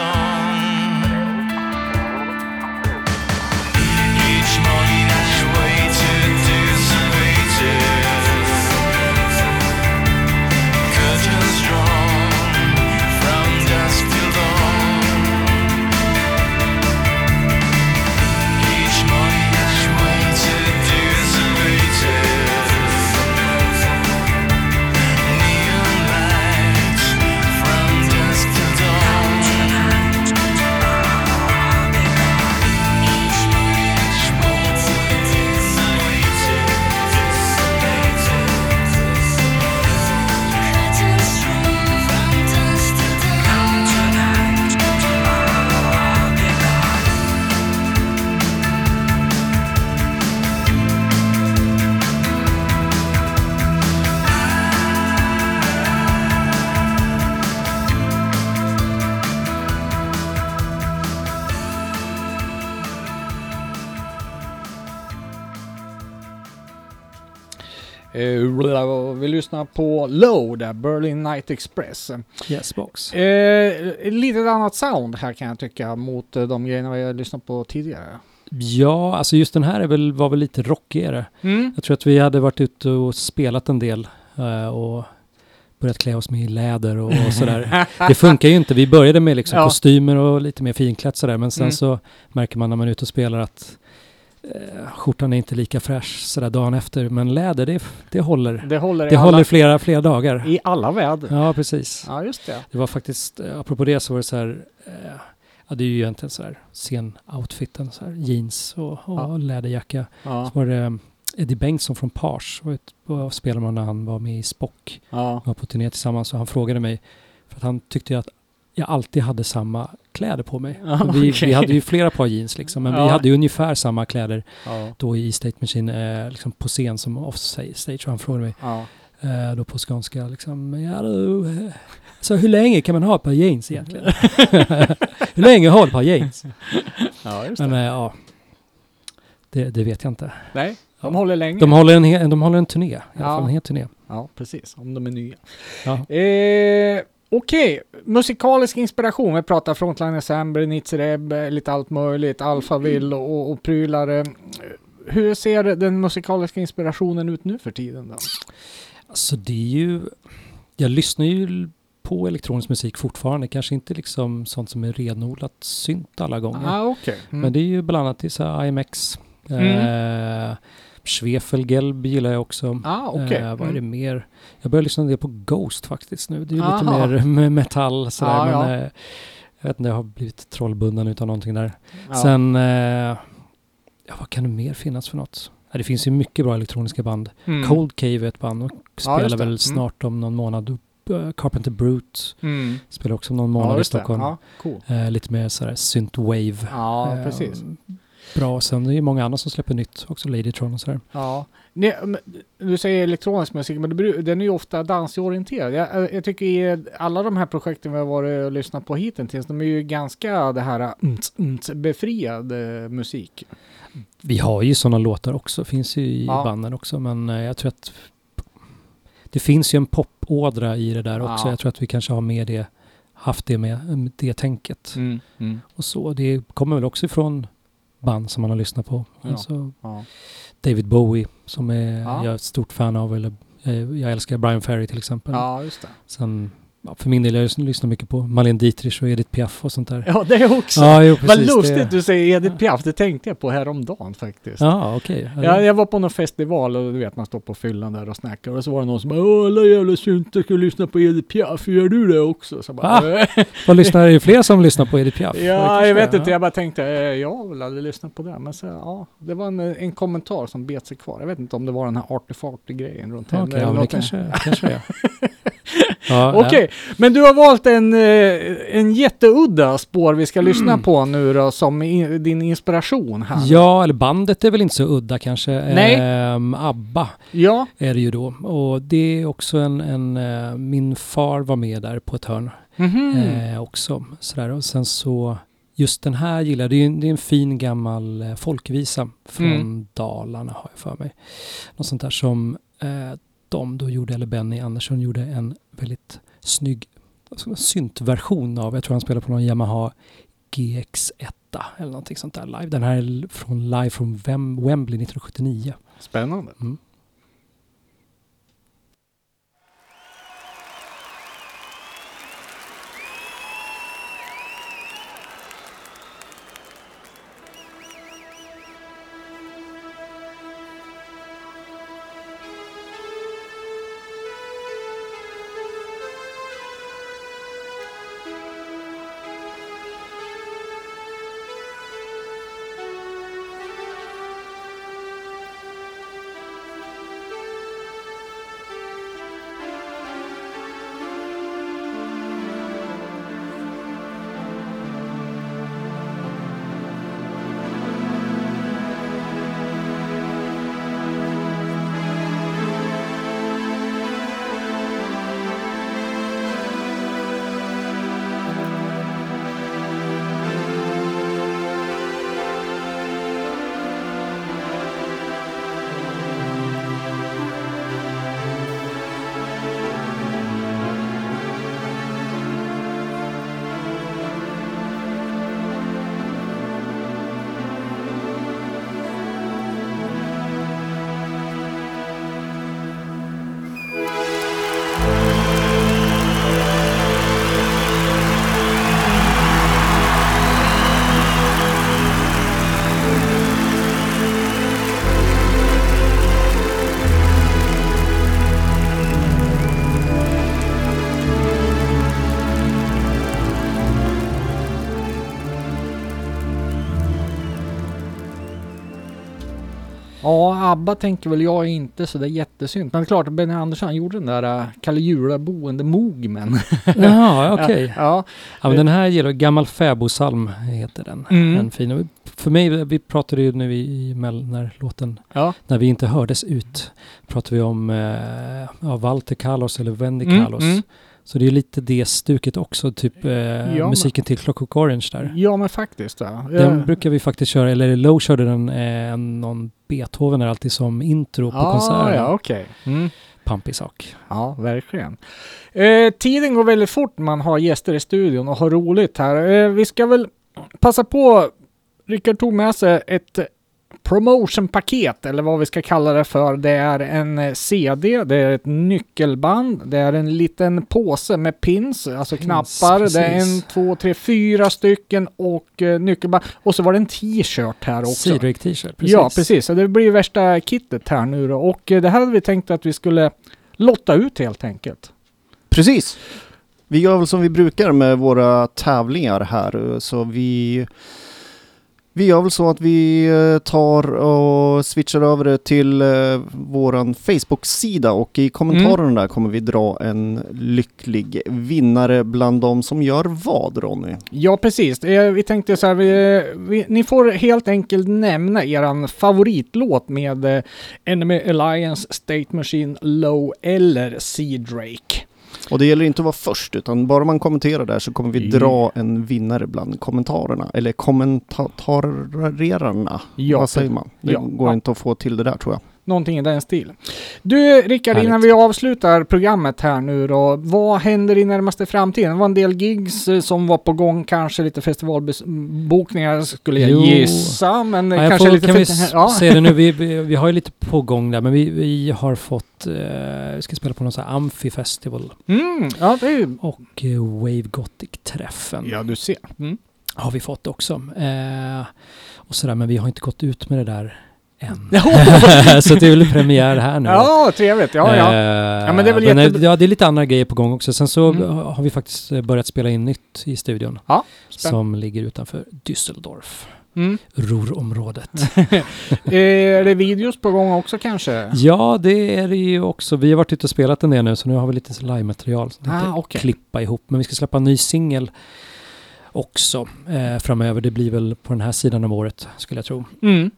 På Low där, Berlin Night Express. Yes box. Eh, lite annat sound här kan jag tycka mot eh, de grejerna vi har lyssnat på tidigare. Ja, alltså just den här är väl, var väl lite rockigare. Mm. Jag tror att vi hade varit ute och spelat en del eh, och börjat klä oss med läder och, och sådär. Det funkar ju inte. Vi började med liksom Ja. kostymer och lite mer finklätt sådär, men sen Mm. så märker man när man är ute och spelar att eh, skjortan är inte lika fräsch sådär dagen efter. Men läder, det, det håller. Det håller Det alla, håller flera, flera dagar. i alla väder. Ja, precis. Ja, just det. Det var faktiskt, eh, apropå det så var det så här, eh, ja det är ju egentligen så här scen-outfiten, så här jeans och, och Ja. läderjacka. Ja, Så var det eh, Eddie Bengtsson från Pars, var spelade man när han var med i Spock. ja. var på turné tillsammans och han frågade mig, för att han tyckte att jag alltid hade samma kläder på mig. Ja, vi, okej. vi hade ju flera par jeans liksom, men Ja. vi hade ju ungefär samma kläder ja. då i State Machine, eh, liksom på scen som offstage. Han frågade mig ja. eh, då på skånska liksom, ja du, eh, så hur länge kan man ha ett par jeans egentligen? hur länge har du ett par jeans? ja just Men det. eh, ja, det, det vet jag inte. Nej, de håller länge. De håller en, he- de håller en turné, i alla fall en hel turné. Ja, precis. Om de är nya. Okej, musikalisk inspiration. Vi pratar Frontline Assembly, Nitzereb, lite allt möjligt, Alphaville och, och prylar. Hur ser den musikaliska inspirationen ut nu för tiden då? Alltså det är ju, jag lyssnar ju på elektronisk musik fortfarande, kanske inte liksom sånt som är renodlat synt alla gånger. Ah, okej. Mm. Men det är ju bland annat i så IMX. Mm. Eh, Schwefelgelb gillar jag också. Ah, okej. Eh, vad är det Mm. mer? Jag börjar lyssna en del på Ghost faktiskt nu. Det är ju lite mer metall sådär. Ja, men, ja. eh, jag vet inte, jag har blivit trollbunden utav någonting där. Ja. Sen, eh, ja vad kan det mer finnas för något? Ja, det finns ju mycket bra elektroniska band. Mm. Cold Cave är ett band och spelar väl Mm. snart om någon månad. Eh, Carpenter Brute Mm. spelar också om någon månad i. Stockholm. Cool. Eh, lite mer sådär synthwave. Ja, Eh, precis. Bra. Sen är det ju många andra som släpper nytt. Också Ladytron och sådär. Ja. Men du säger elektronisk musik, men det, den är ju ofta dansorienterad. Jag, jag tycker i alla de här projekten vi har varit och lyssnat på hittills, de är ju ganska det här umts, umts, befriad eh, musik. Vi har ju sådana låtar också. Finns ju i Ja. banden också. Men eh, jag tror att det finns ju en popådra i det där också. Ja. Jag tror att vi kanske har med det, haft det med det tänket. Mm. Mm. Och så. Det kommer väl också ifrån band som man har lyssnat på. Ja. Alltså Ja. David Bowie som är, Ja. jag är ett stort fan av. Eller, eh, jag älskar Brian Ferry till exempel. ja, just det. Sen, ja, för min del, jag lyssnar mycket på Marlene Dietrich och Edith Piaf och sånt där. Ja, det är också. Ja, jo, Vad precis. lustigt det. du säger Edith Piaf, det tänkte jag på häromdagen faktiskt. Ja, okej. Ja, Ja, jag var på någon festival och du vet man står på fyllan där och snackar och så var det någon som bara Åh alla jävla syntar ska lyssna på Edith Piaf, gör du det också? Så bara, Ah, Vad lyssnar det är fler som lyssnar på Edith Piaf? Ja, jag vet ja. inte. Jag bara tänkte, eh, jag har väl aldrig lyssnat på det. Men så, ja, det var en, en kommentar som bet sig kvar. Jag vet inte om det var den här arty-farty-grejen runt Okej, henne ja, eller men det kanske, kanske det är. Ja, Okej, men du har valt en, eh, en jätteudda spår vi ska lyssna Mm. på nu då, som din inspiration här. Ja, eller bandet är väl inte så udda kanske. Nej. Ehm, ABBA Ja, är det ju då. Och det är också en, en eh, min far var med där på ett hörn mhm. eh, också. Sådär. Och sen så, just den här gillar jag. Det är, en- det är en fin gammal eh, folkvisa från Mm. Dalarna har jag för mig. Något sånt där som eh, de då gjorde, eller Benny Andersson gjorde en väldigt snygg syntversion av, jag tror han spelar på någon Yamaha GX1 eller någonting sånt där live. Den här är från live från Wem- Wembley 1979. Spännande. Mm. ABBA tänker väl jag inte så det är jättesynd. Men det är klart, Benny Andersson gjorde den där uh, Kalle Jula-boende Mogmen. Jaha, okej. ja, Ja, men den här gillar Gammal fäbodsalm heter den. Mm. En fin. För mig, vi pratade ju nu i, i när låten, ja. när vi inte hördes ut, pratade vi om eh, ja, Walter Carlos eller Wendy Mm, Carlos. mm. Så det är lite det stuket också, typ eh, men- musiken till Clockwork Orange där. ja men faktiskt. Ja. Den Eh, brukar vi faktiskt köra, eller Low körde den, eh, någon Beethoven är alltid som intro på ah, konserterna. Ja, okej. Mm. Pampig sak. Ja, verkligen. Eh, tiden går väldigt fort när man har gäster i studion och har roligt här. Eh, vi ska väl passa på. Rickard tog med sig ett promotionpaket eller vad vi ska kalla det för. Det är en eh, CD, det är ett nyckelband, det är en liten påse med pins, alltså Pins, knappar. Det är en, precis. två, tre, fyra stycken och eh, nyckelband. Och så var det en t-shirt här också. Seedrake t-shirt, precis. Ja, precis. Så det blir värsta kittet här nu då. Och eh, det här hade vi tänkt att vi skulle lotta ut helt enkelt. Precis. Vi gör väl som vi brukar med våra tävlingar här. Så vi, vi gör väl så att vi eh, tar och switchar över det till eh, våran Facebook-sida och i kommentarerna där kommer vi dra en lycklig vinnare bland de som gör vad Ronny? Ja, precis. Eh, Vi tänkte så här, vi, vi, ni får helt enkelt nämna eran favoritlåt med Enemy Alliance, State Machine, Low eller Sea Drake. Och det gäller inte att vara först utan bara man kommenterar där så kommer vi Ja. dra en vinnare bland kommentarerna. Eller kommentarerarna. Ja, Vad säger man? Det ja. går Ja. inte att få till det där tror jag. Någonting i den stil. Du Rickard, Härligt. innan vi avslutar programmet här nu då. Vad händer i närmaste framtiden? Det var en del gigs eh, som var på gång, kanske lite festivalbokningar skulle jag Jo. gissa. Men eh, Ja, kanske får, lite... kan vi ja. se det nu? Vi, vi, vi har ju lite på gång där, men vi, vi har fått... Eh, vi ska spela på någon sån här Amphi Festival Mm, ja, ju... och eh, Wave Gothic-träffen Ja, du ser. Mm. har vi fått också. Eh, och sådär, men vi har inte gått ut med det där än. Så det är väl premiär här nu. Ja, trevligt. Ja, ja. Eh, Ja, men det är väl eh, jättebra. Ja, det är lite andra grejer på gång också. Sen så Mm. har vi faktiskt eh, börjat spela in nytt i studion. Ja, spänn- som ligger utanför Düsseldorf, Mm. Ruhrområdet. är det videos på gång också kanske? Ja, det är det ju också. Vi har varit ute och spelat en del nu, så nu har vi lite live-material. som Ah, okej. klippa ihop. Men vi ska släppa en ny singel också eh, framöver. Det blir väl på den här sidan av året, skulle jag tro. Mm.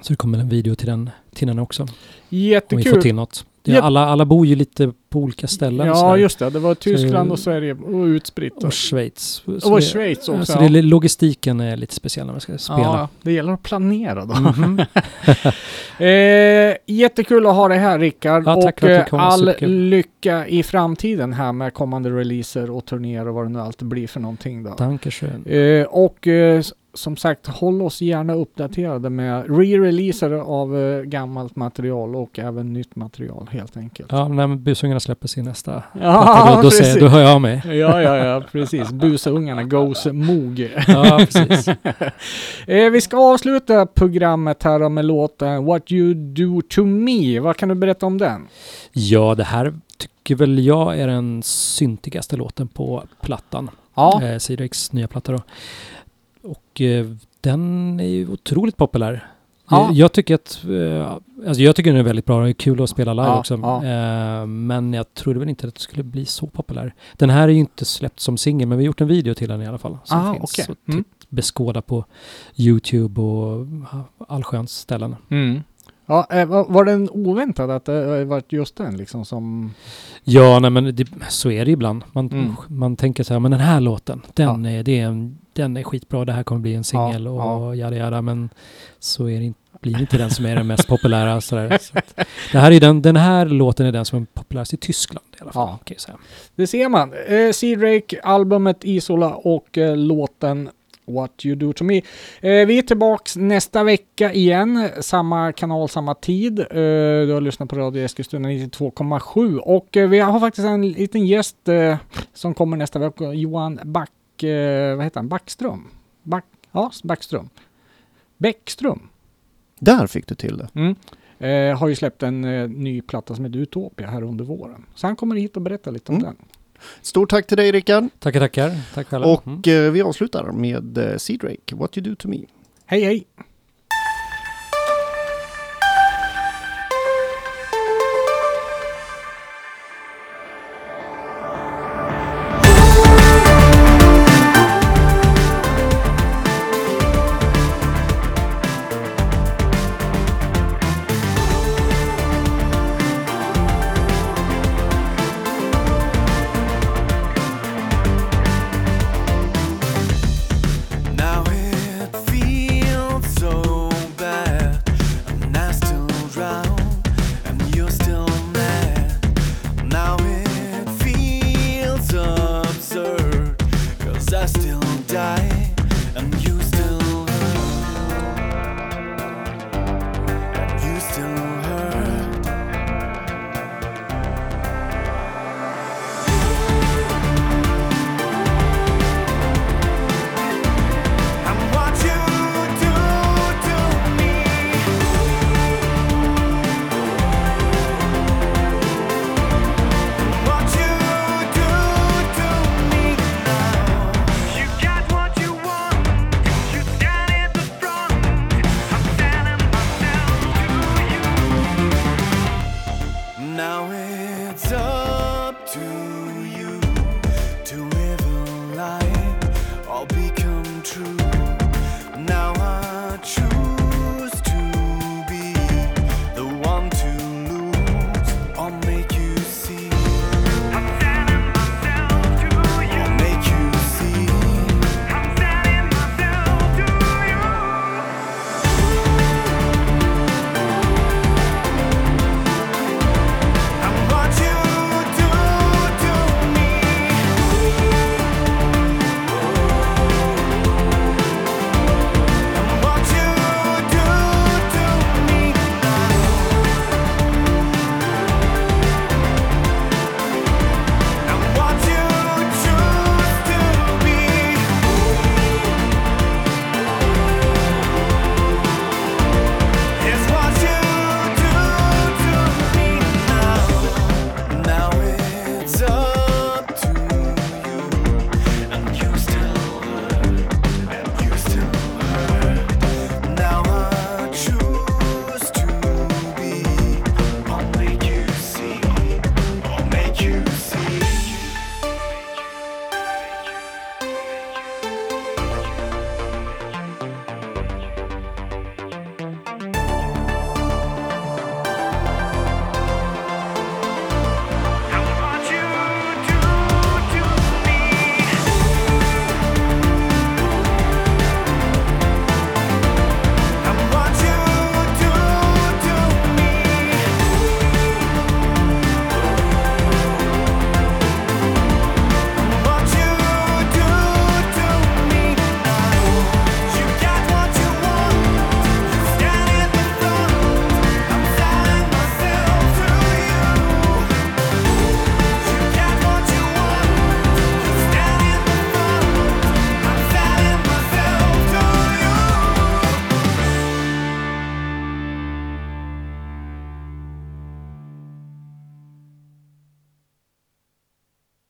Så det kommer en video till den, till den också. Om vi får Jättekul. till något. Det, Jätte- alla, alla bor ju lite på olika ställen. Ja, just det. Det var Tyskland Så- och Sverige och utspritt. Och Schweiz. Så Och det- Schweiz också. Så det, är- logistiken är lite speciell när man ska spela. Ja, det gäller att planera då. Mhm. Eh, jättekul att ha dig här Rickard. Ja, tack och för att du eh, kom. all lycka i framtiden här med kommande releaser och turnéer och vad det nu alltid blir för någonting då. Dankeschön. Eh, och eh, som sagt, håll oss gärna uppdaterade med re-releaser av eh, gammalt material och även nytt material helt enkelt. Ja, när busungarna släpper sin nästa Ja, då, då, säger, då hör jag mig. Ja, ja, ja, precis. Busungarna goes mog. Ja, precis. eh, vi ska avsluta programmet här med låten What You Do To Me. Vad kan du berätta om den? Ja, det här tycker väl jag är den syntigaste låten på plattan. Ja, Eh, Sidrex nya platta då. Och eh, den är ju otroligt populär. Ja. Jag, jag tycker att, eh, alltså jag tycker den är väldigt bra. Det är kul att spela live Ja, också. ja. Eh, men jag trodde väl inte att det skulle bli så populär. Den här är ju inte släppt som singel, men vi har gjort en video till den i alla fall. Som Ah, finns okej. att Mm. beskåda på YouTube och ja, allsköns ställen. mm. ja eh, var, den oväntad att det var just den liksom som... Ja, nej, men det, så är det ibland. Man, Mm. man tänker så här, men den här låten, den, är, det är, en, den är skitbra, det här kommer bli en singel Ja, och jada jada, men så är det inte, blir inte den som är den mest populära. Sådär. Så det här är den, den här låten är den som är populärast i Tyskland i alla fall. Ja. Säga. Det ser man. Eh, Seedrake, albumet Isola och eh, låten What You Do To Me. Eh, vi är tillbaks nästa vecka igen. Samma kanal, samma tid. Eh, du har lyssnat på Radio Eskilstuna 92,7 och eh, vi har faktiskt en liten gäst eh, som kommer nästa vecka. Johan Back... Eh, vad heter han? Backström? Back, ja, Backström. Bäckström. Där fick du till det. Mm. Eh, har ju släppt en eh, ny platta som heter Utopia här under våren. Så han kommer hit och berätta lite om Mm. den. Stort tack till dig Rickard. Tackar, tackar. Tack själva. Och Mm. eh, vi avslutar med eh, Sea Drake, What You Do To Me. Hej hej!